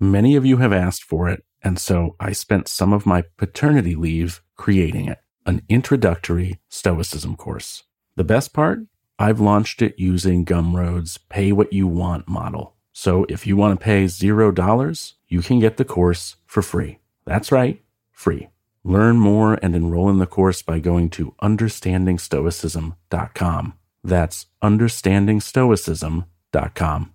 Many of you have asked for it, and so I spent some of my paternity leave creating it an introductory Stoicism course. The best part? I've launched it using Gumroad's pay what you want model. So if you want to pay $0, you can get the course for free. That's right, free. Learn more and enroll in the course by going to understandingstoicism.com. That's understandingstoicism.com.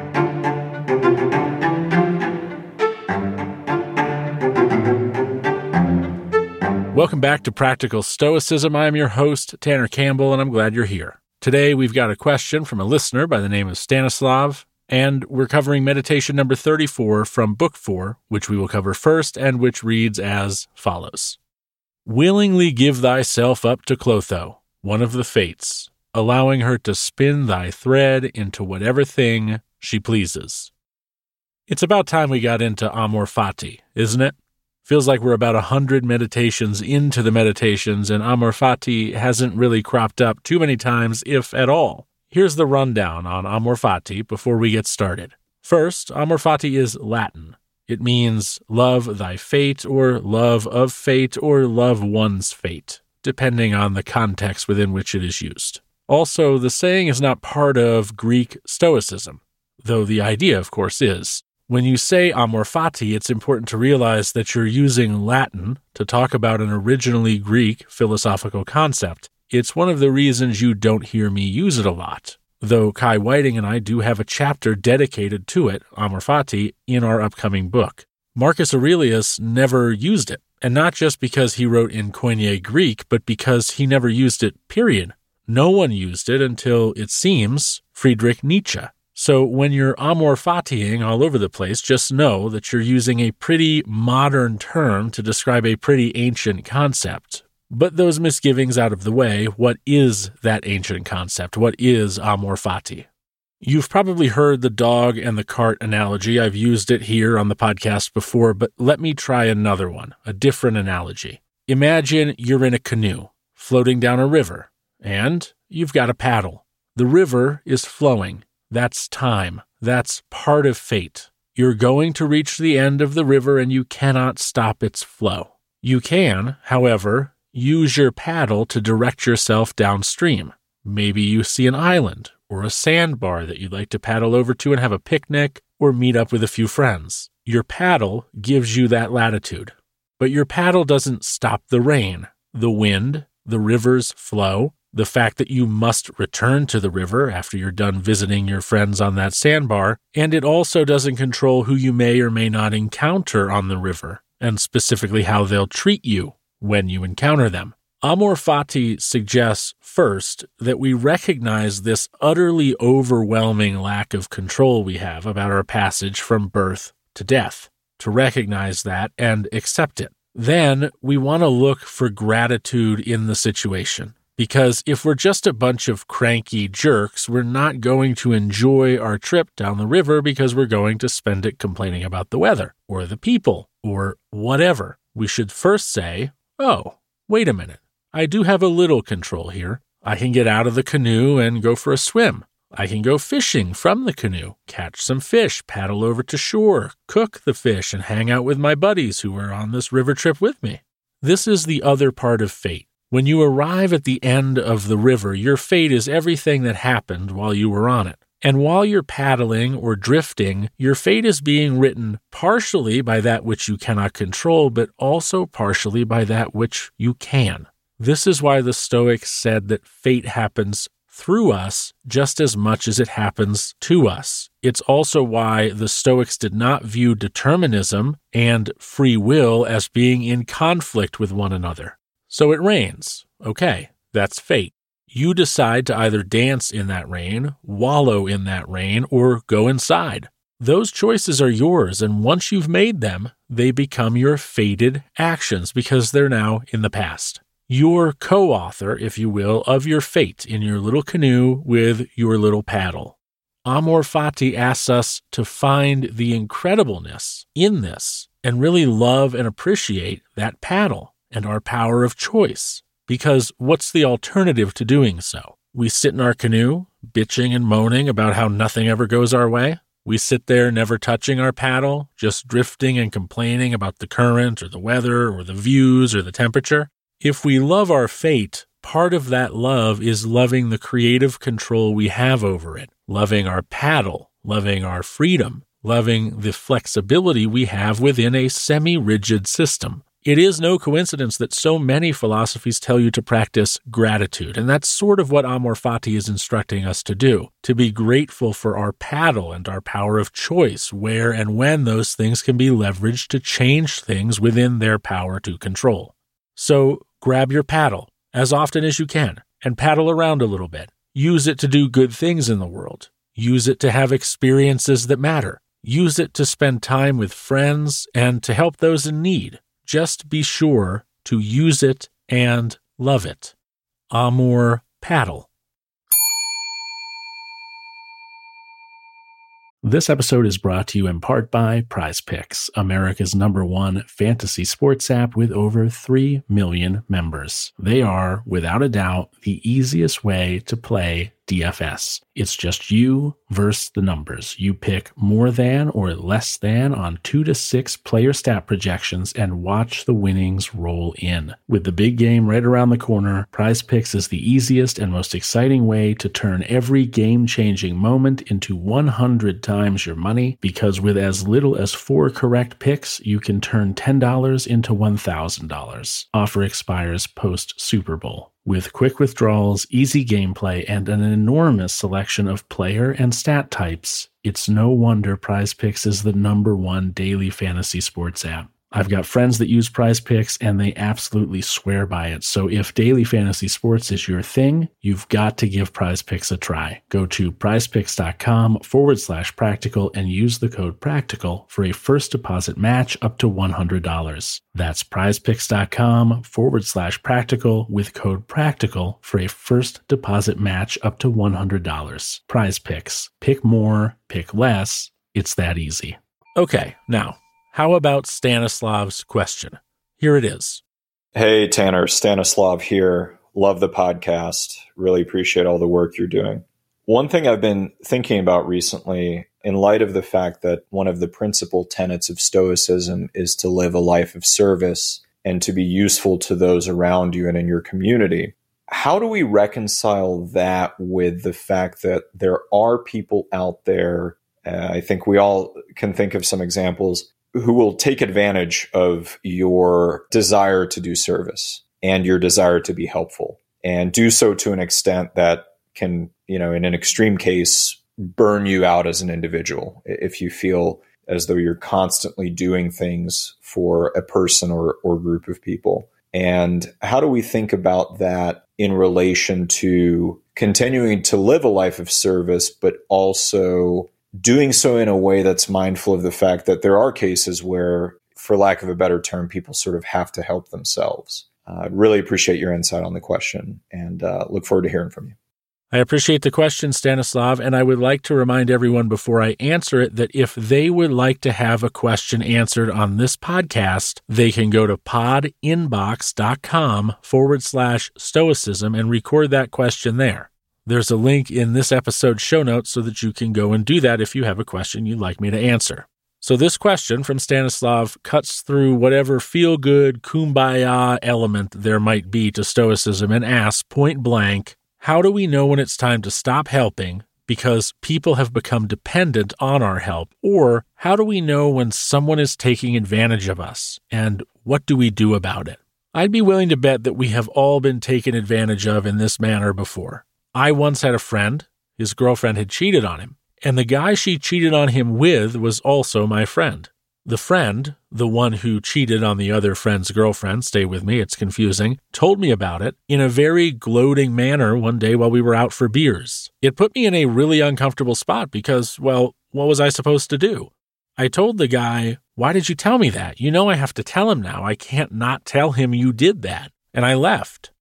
Welcome back to Practical Stoicism. I am your host, Tanner Campbell, and I'm glad you're here. Today, we've got a question from a listener by the name of Stanislav, and we're covering meditation number 34 from Book 4, which we will cover first, and which reads as follows Willingly give thyself up to Clotho, one of the fates, allowing her to spin thy thread into whatever thing she pleases. It's about time we got into Amor Fati, isn't it? Feels like we're about a hundred meditations into the meditations, and Amor Fati hasn't really cropped up too many times, if at all. Here's the rundown on Amor Fati before we get started. First, Amor Fati is Latin. It means love thy fate, or love of fate, or love one's fate, depending on the context within which it is used. Also, the saying is not part of Greek Stoicism, though the idea, of course, is. When you say amor fati, it's important to realize that you're using Latin to talk about an originally Greek philosophical concept, it's one of the reasons you don't hear me use it a lot, though Kai Whiting and I do have a chapter dedicated to it, Amor Fati, in our upcoming book. Marcus Aurelius never used it, and not just because he wrote in Koine Greek, but because he never used it, period. No one used it until, it seems, Friedrich Nietzsche. So when you're amor fatiing all over the place, just know that you're using a pretty modern term to describe a pretty ancient concept. But those misgivings out of the way, what is that ancient concept? What is amor fati? You've probably heard the dog and the cart analogy. I've used it here on the podcast before, but let me try another one, a different analogy. Imagine you're in a canoe floating down a river, and you've got a paddle. The river is flowing. That's time. That's part of fate. You're going to reach the end of the river and you cannot stop its flow. You can, however, Use your paddle to direct yourself downstream. Maybe you see an island or a sandbar that you'd like to paddle over to and have a picnic or meet up with a few friends. Your paddle gives you that latitude. But your paddle doesn't stop the rain, the wind, the river's flow, the fact that you must return to the river after you're done visiting your friends on that sandbar, and it also doesn't control who you may or may not encounter on the river, and specifically how they'll treat you when you encounter them. Amor Fati suggests first that we recognize this utterly overwhelming lack of control we have about our passage from birth to death, to recognize that and accept it. Then we want to look for gratitude in the situation. Because if we're just a bunch of cranky jerks, we're not going to enjoy our trip down the river because we're going to spend it complaining about the weather or the people or whatever. We should first say, Oh, wait a minute. I do have a little control here. I can get out of the canoe and go for a swim. I can go fishing from the canoe, catch some fish, paddle over to shore, cook the fish, and hang out with my buddies who are on this river trip with me. This is the other part of fate. When you arrive at the end of the river, your fate is everything that happened while you were on it. And while you're paddling or drifting, your fate is being written partially by that which you cannot control, but also partially by that which you can. This is why the Stoics said that fate happens through us just as much as it happens to us. It's also why the Stoics did not view determinism and free will as being in conflict with one another. So it rains. Okay, that's fate. You decide to either dance in that rain, wallow in that rain, or go inside. Those choices are yours, and once you've made them, they become your fated actions because they're now in the past your co author, if you will, of your fate in your little canoe with your little paddle. Amor Fati asks us to find the incredibleness in this and really love and appreciate that paddle and our power of choice. Because what's the alternative to doing so? We sit in our canoe, bitching and moaning about how nothing ever goes our way. We sit there never touching our paddle, just drifting and complaining about the current or the weather or the views or the temperature. If we love our fate, part of that love is loving the creative control we have over it, loving our paddle, loving our freedom, loving the flexibility we have within a semi rigid system. It is no coincidence that so many philosophies tell you to practice gratitude, and that's sort of what Amor Fati is instructing us to do to be grateful for our paddle and our power of choice, where and when those things can be leveraged to change things within their power to control. So, grab your paddle as often as you can and paddle around a little bit. Use it to do good things in the world. Use it to have experiences that matter. Use it to spend time with friends and to help those in need. Just be sure to use it and love it. Amor Paddle. This episode is brought to you in part by Prize Picks, America's number one fantasy sports app with over 3 million members. They are, without a doubt, the easiest way to play DFS. It's just you versus the numbers. You pick more than or less than on two to six player stat projections and watch the winnings roll in. With the big game right around the corner, Prize Picks is the easiest and most exciting way to turn every game changing moment into 100 times your money because with as little as four correct picks, you can turn $10 into $1,000. Offer expires post Super Bowl. With quick withdrawals, easy gameplay, and an enormous selection of player and stat types, it's no wonder Prize Picks is the number one daily fantasy sports app. I've got friends that use prize picks and they absolutely swear by it. So if daily fantasy sports is your thing, you've got to give prize picks a try. Go to prizepicks.com forward slash practical and use the code practical for a first deposit match up to $100. That's prizepicks.com forward slash practical with code practical for a first deposit match up to $100. Prize picks. Pick more, pick less. It's that easy. Okay, now how about Stanislav's question? Here it is. Hey, Tanner, Stanislav here. Love the podcast. Really appreciate all the work you're doing. One thing I've been thinking about recently, in light of the fact that one of the principal tenets of Stoicism is to live a life of service and to be useful to those around you and in your community, how do we reconcile that with the fact that there are people out there? Uh, I think we all can think of some examples who will take advantage of your desire to do service and your desire to be helpful and do so to an extent that can, you know, in an extreme case, burn you out as an individual if you feel as though you're constantly doing things for a person or, or group of people. And how do we think about that in relation to continuing to live a life of service, but also doing so in a way that's mindful of the fact that there are cases where, for lack of a better term, people sort of have to help themselves. I uh, really appreciate your insight on the question and uh, look forward to hearing from you. I appreciate the question, Stanislav, and I would like to remind everyone before I answer it that if they would like to have a question answered on this podcast, they can go to podinbox.com forward slash stoicism and record that question there. There's a link in this episode's show notes so that you can go and do that if you have a question you'd like me to answer. So, this question from Stanislav cuts through whatever feel good, kumbaya element there might be to Stoicism and asks point blank How do we know when it's time to stop helping because people have become dependent on our help? Or how do we know when someone is taking advantage of us? And what do we do about it? I'd be willing to bet that we have all been taken advantage of in this manner before. I once had a friend, his girlfriend had cheated on him, and the guy she cheated on him with was also my friend. The friend, the one who cheated on the other friend's girlfriend, stay with me, it's confusing, told me about it in a very gloating manner one day while we were out for beers. It put me in a really uncomfortable spot because, well, what was I supposed to do? I told the guy, Why did you tell me that? You know I have to tell him now. I can't not tell him you did that. And I left.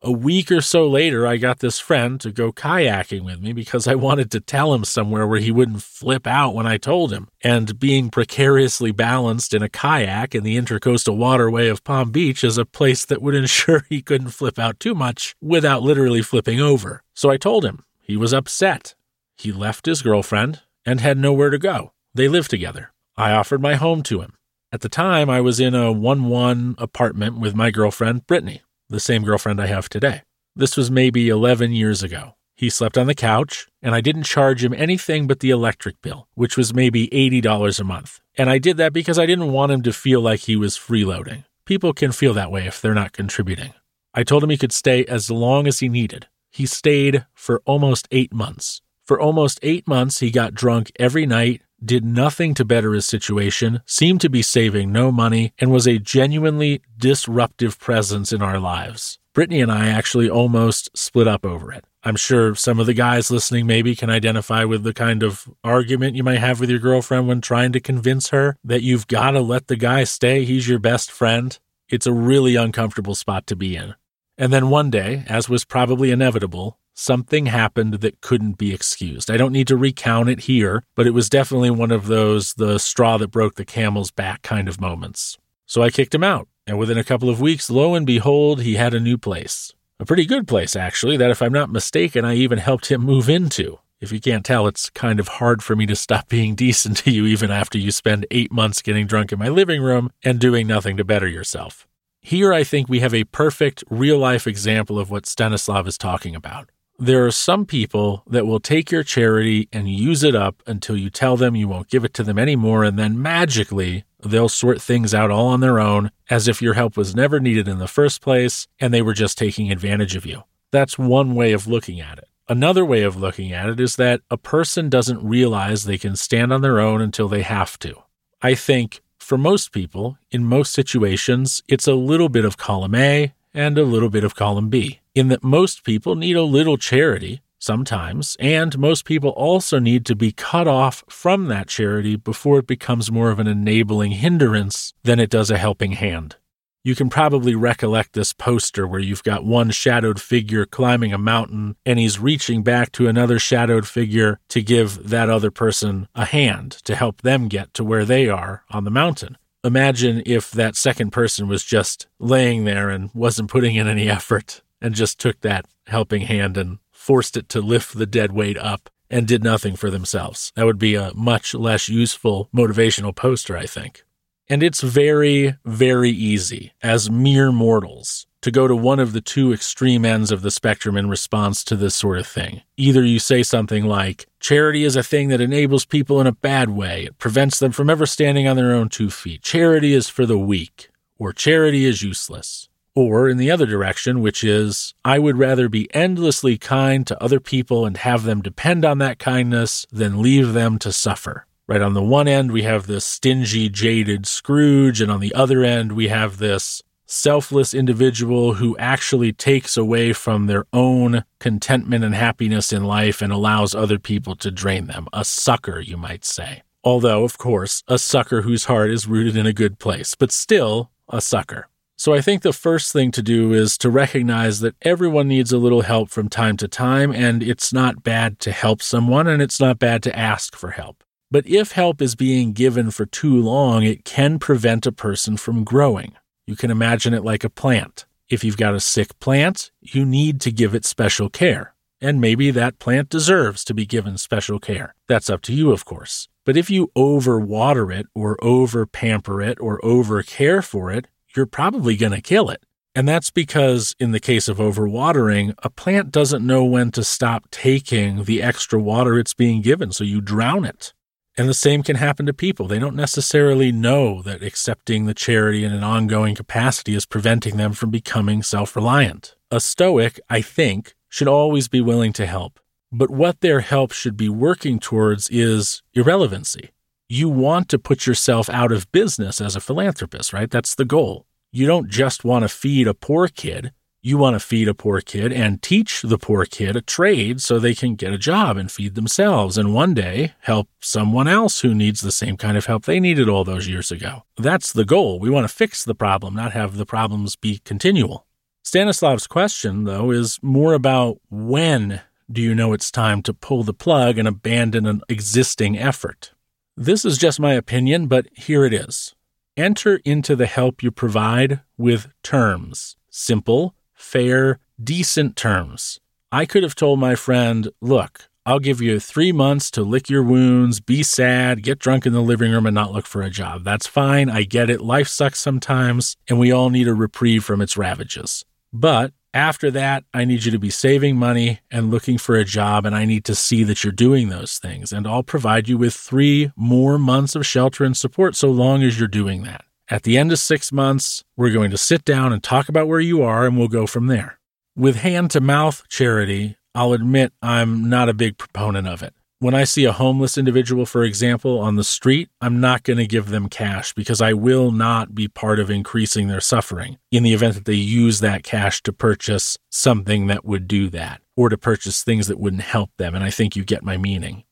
A week or so later, I got this friend to go kayaking with me because I wanted to tell him somewhere where he wouldn't flip out when I told him. And being precariously balanced in a kayak in the intercoastal waterway of Palm Beach is a place that would ensure he couldn't flip out too much without literally flipping over. So I told him. He was upset. He left his girlfriend and had nowhere to go. They lived together. I offered my home to him. At the time, I was in a 1 1 apartment with my girlfriend, Brittany the same girlfriend I have today. This was maybe 11 years ago. He slept on the couch, and I didn't charge him anything but the electric bill, which was maybe $80 a month. And I did that because I didn't want him to feel like he was freeloading. People can feel that way if they're not contributing. I told him he could stay as long as he needed. He stayed for almost eight months. For almost eight months, he got drunk every night did nothing to better his situation, seemed to be saving no money, and was a genuinely disruptive presence in our lives. Brittany and I actually almost split up over it. I'm sure some of the guys listening maybe can identify with the kind of argument you might have with your girlfriend when trying to convince her that you've got to let the guy stay. He's your best friend. It's a really uncomfortable spot to be in. And then one day, as was probably inevitable, something happened that couldn't be excused. I don't need to recount it here, but it was definitely one of those the straw that broke the camel's back kind of moments. So I kicked him out, and within a couple of weeks, lo and behold, he had a new place. A pretty good place, actually, that if I'm not mistaken, I even helped him move into. If you can't tell, it's kind of hard for me to stop being decent to you even after you spend eight months getting drunk in my living room and doing nothing to better yourself. Here, I think we have a perfect real life example of what Stanislav is talking about. There are some people that will take your charity and use it up until you tell them you won't give it to them anymore, and then magically they'll sort things out all on their own as if your help was never needed in the first place and they were just taking advantage of you. That's one way of looking at it. Another way of looking at it is that a person doesn't realize they can stand on their own until they have to. I think for most people, in most situations, it's a little bit of column A and a little bit of column B in that most people need a little charity sometimes, and most people also need to be cut off from that charity before it becomes more of an enabling hindrance than it does a helping hand. You can probably recollect this poster where you've got one shadowed figure climbing a mountain and he's reaching back to another shadowed figure to give that other person a hand to help them get to where they are on the mountain. Imagine if that second person was just laying there and wasn't putting in any effort and just took that helping hand and forced it to lift the dead weight up and did nothing for themselves. That would be a much less useful motivational poster, I think. And it's very, very easy as mere mortals to go to one of the two extreme ends of the spectrum in response to this sort of thing. Either you say something like, charity is a thing that enables people in a bad way, it prevents them from ever standing on their own two feet. Charity is for the weak, or charity is useless. Or in the other direction, which is, I would rather be endlessly kind to other people and have them depend on that kindness than leave them to suffer. Right on the one end, we have this stingy, jaded Scrooge, and on the other end, we have this selfless individual who actually takes away from their own contentment and happiness in life and allows other people to drain them. A sucker, you might say. Although, of course, a sucker whose heart is rooted in a good place, but still a sucker. So I think the first thing to do is to recognize that everyone needs a little help from time to time, and it's not bad to help someone, and it's not bad to ask for help. But if help is being given for too long, it can prevent a person from growing. You can imagine it like a plant. If you've got a sick plant, you need to give it special care. and maybe that plant deserves to be given special care. That's up to you, of course. But if you overwater it or over pamper it or over care for it, you're probably going to kill it. And that's because, in the case of overwatering, a plant doesn't know when to stop taking the extra water it's being given, so you drown it. And the same can happen to people. They don't necessarily know that accepting the charity in an ongoing capacity is preventing them from becoming self reliant. A Stoic, I think, should always be willing to help. But what their help should be working towards is irrelevancy. You want to put yourself out of business as a philanthropist, right? That's the goal. You don't just want to feed a poor kid. You want to feed a poor kid and teach the poor kid a trade so they can get a job and feed themselves and one day help someone else who needs the same kind of help they needed all those years ago. That's the goal. We want to fix the problem, not have the problems be continual. Stanislav's question, though, is more about when do you know it's time to pull the plug and abandon an existing effort? This is just my opinion, but here it is. Enter into the help you provide with terms simple, fair, decent terms. I could have told my friend, look, I'll give you three months to lick your wounds, be sad, get drunk in the living room, and not look for a job. That's fine. I get it. Life sucks sometimes, and we all need a reprieve from its ravages. But after that, I need you to be saving money and looking for a job, and I need to see that you're doing those things. And I'll provide you with three more months of shelter and support so long as you're doing that. At the end of six months, we're going to sit down and talk about where you are, and we'll go from there. With hand to mouth charity, I'll admit I'm not a big proponent of it. When I see a homeless individual, for example, on the street, I'm not going to give them cash because I will not be part of increasing their suffering in the event that they use that cash to purchase something that would do that or to purchase things that wouldn't help them. And I think you get my meaning.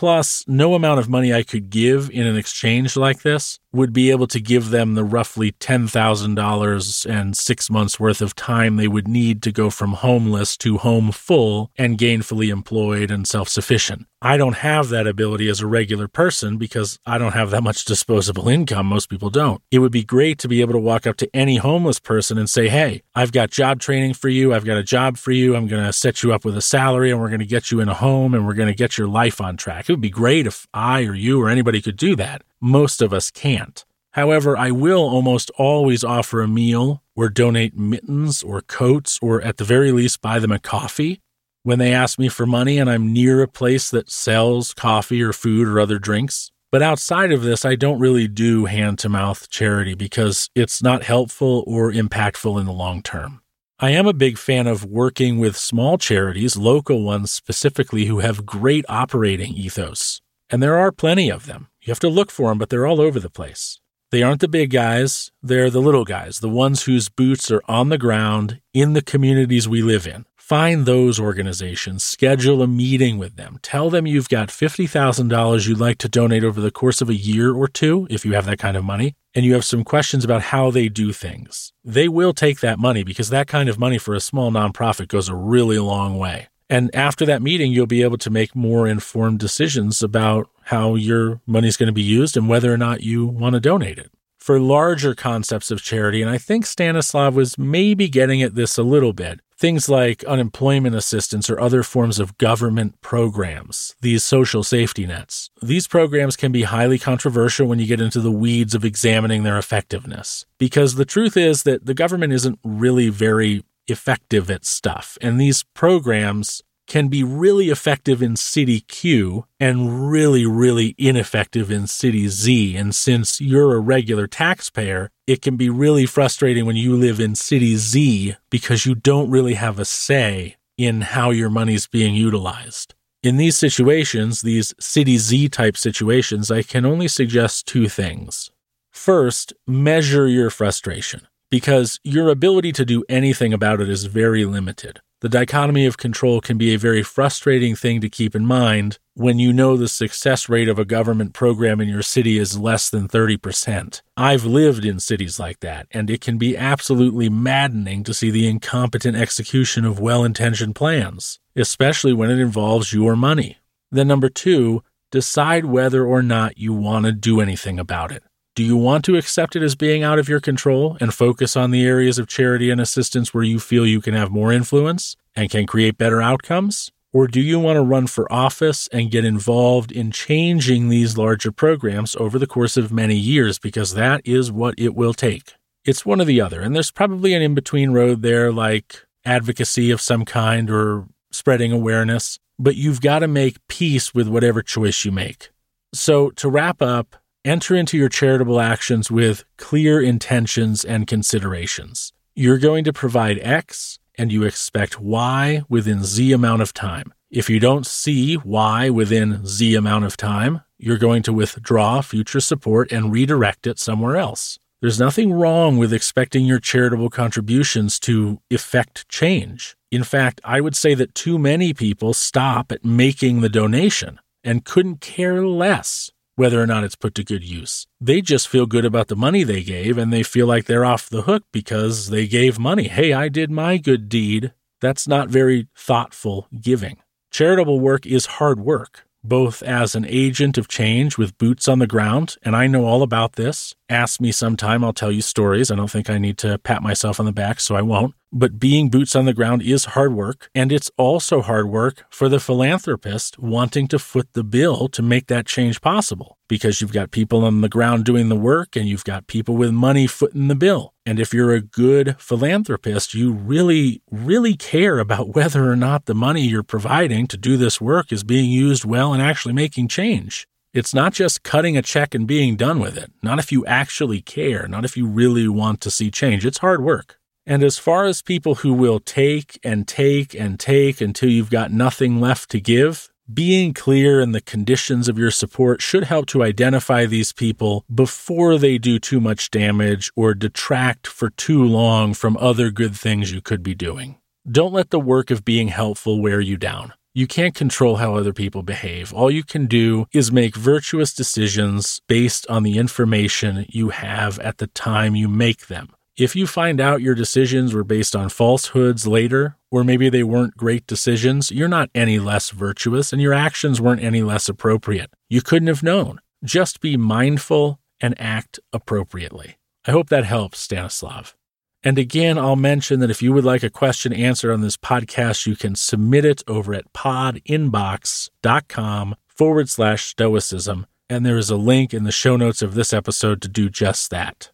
Plus, no amount of money I could give in an exchange like this would be able to give them the roughly $10,000 and six months worth of time they would need to go from homeless to home full and gainfully employed and self sufficient. I don't have that ability as a regular person because I don't have that much disposable income. Most people don't. It would be great to be able to walk up to any homeless person and say, Hey, I've got job training for you. I've got a job for you. I'm going to set you up with a salary and we're going to get you in a home and we're going to get your life on track. It would be great if I or you or anybody could do that. Most of us can't. However, I will almost always offer a meal or donate mittens or coats or at the very least buy them a coffee when they ask me for money and I'm near a place that sells coffee or food or other drinks. But outside of this, I don't really do hand to mouth charity because it's not helpful or impactful in the long term. I am a big fan of working with small charities, local ones specifically, who have great operating ethos. And there are plenty of them. You have to look for them, but they're all over the place. They aren't the big guys, they're the little guys, the ones whose boots are on the ground in the communities we live in. Find those organizations, schedule a meeting with them, tell them you've got $50,000 you'd like to donate over the course of a year or two, if you have that kind of money, and you have some questions about how they do things. They will take that money because that kind of money for a small nonprofit goes a really long way. And after that meeting, you'll be able to make more informed decisions about how your money is going to be used and whether or not you want to donate it. For larger concepts of charity, and I think Stanislav was maybe getting at this a little bit, things like unemployment assistance or other forms of government programs, these social safety nets. These programs can be highly controversial when you get into the weeds of examining their effectiveness. Because the truth is that the government isn't really very effective at stuff, and these programs can be really effective in city Q and really, really ineffective in city Z. And since you're a regular taxpayer, it can be really frustrating when you live in city Z because you don't really have a say in how your money's being utilized. In these situations, these city Z type situations, I can only suggest two things. First, measure your frustration because your ability to do anything about it is very limited. The dichotomy of control can be a very frustrating thing to keep in mind when you know the success rate of a government program in your city is less than 30%. I've lived in cities like that, and it can be absolutely maddening to see the incompetent execution of well intentioned plans, especially when it involves your money. Then, number two, decide whether or not you want to do anything about it. Do you want to accept it as being out of your control and focus on the areas of charity and assistance where you feel you can have more influence? and can create better outcomes? Or do you want to run for office and get involved in changing these larger programs over the course of many years? Because that is what it will take. It's one or the other. And there's probably an in between road there, like advocacy of some kind or spreading awareness. But you've got to make peace with whatever choice you make. So, to wrap up, enter into your charitable actions with clear intentions and considerations. You're going to provide X and you expect Y within Z amount of time. If you don't see Y within Z amount of time, you're going to withdraw future support and redirect it somewhere else. There's nothing wrong with expecting your charitable contributions to effect change. In fact, I would say that too many people stop at making the donation and couldn't care less whether or not it's put to good use. They just feel good about the money they gave and they feel like they're off the hook because they gave money. Hey, I did my good deed. That's not very thoughtful giving. Charitable work is hard work, both as an agent of change with boots on the ground, and I know all about this. Ask me sometime, I'll tell you stories. I don't think I need to pat myself on the back, so I won't. But being boots on the ground is hard work, and it's also hard work for the philanthropist wanting to foot the bill to make that change possible because you've got people on the ground doing the work and you've got people with money footing the bill. And if you're a good philanthropist, you really, really care about whether or not the money you're providing to do this work is being used well and actually making change. It's not just cutting a check and being done with it. Not if you actually care, not if you really want to see change. It's hard work. And as far as people who will take and take and take until you've got nothing left to give, being clear in the conditions of your support should help to identify these people before they do too much damage or detract for too long from other good things you could be doing. Don't let the work of being helpful wear you down. You can't control how other people behave. All you can do is make virtuous decisions based on the information you have at the time you make them. If you find out your decisions were based on falsehoods later, or maybe they weren't great decisions, you're not any less virtuous and your actions weren't any less appropriate. You couldn't have known. Just be mindful and act appropriately. I hope that helps, Stanislav. And again, I'll mention that if you would like a question answered on this podcast, you can submit it over at podinbox.com forward slash stoicism. And there is a link in the show notes of this episode to do just that.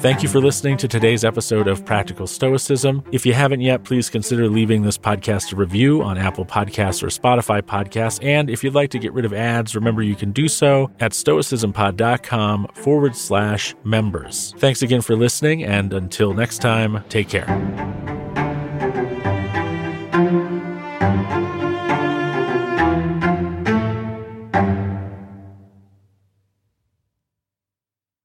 Thank you for listening to today's episode of Practical Stoicism. If you haven't yet, please consider leaving this podcast a review on Apple Podcasts or Spotify Podcasts. And if you'd like to get rid of ads, remember you can do so at stoicismpod.com forward slash members. Thanks again for listening, and until next time, take care.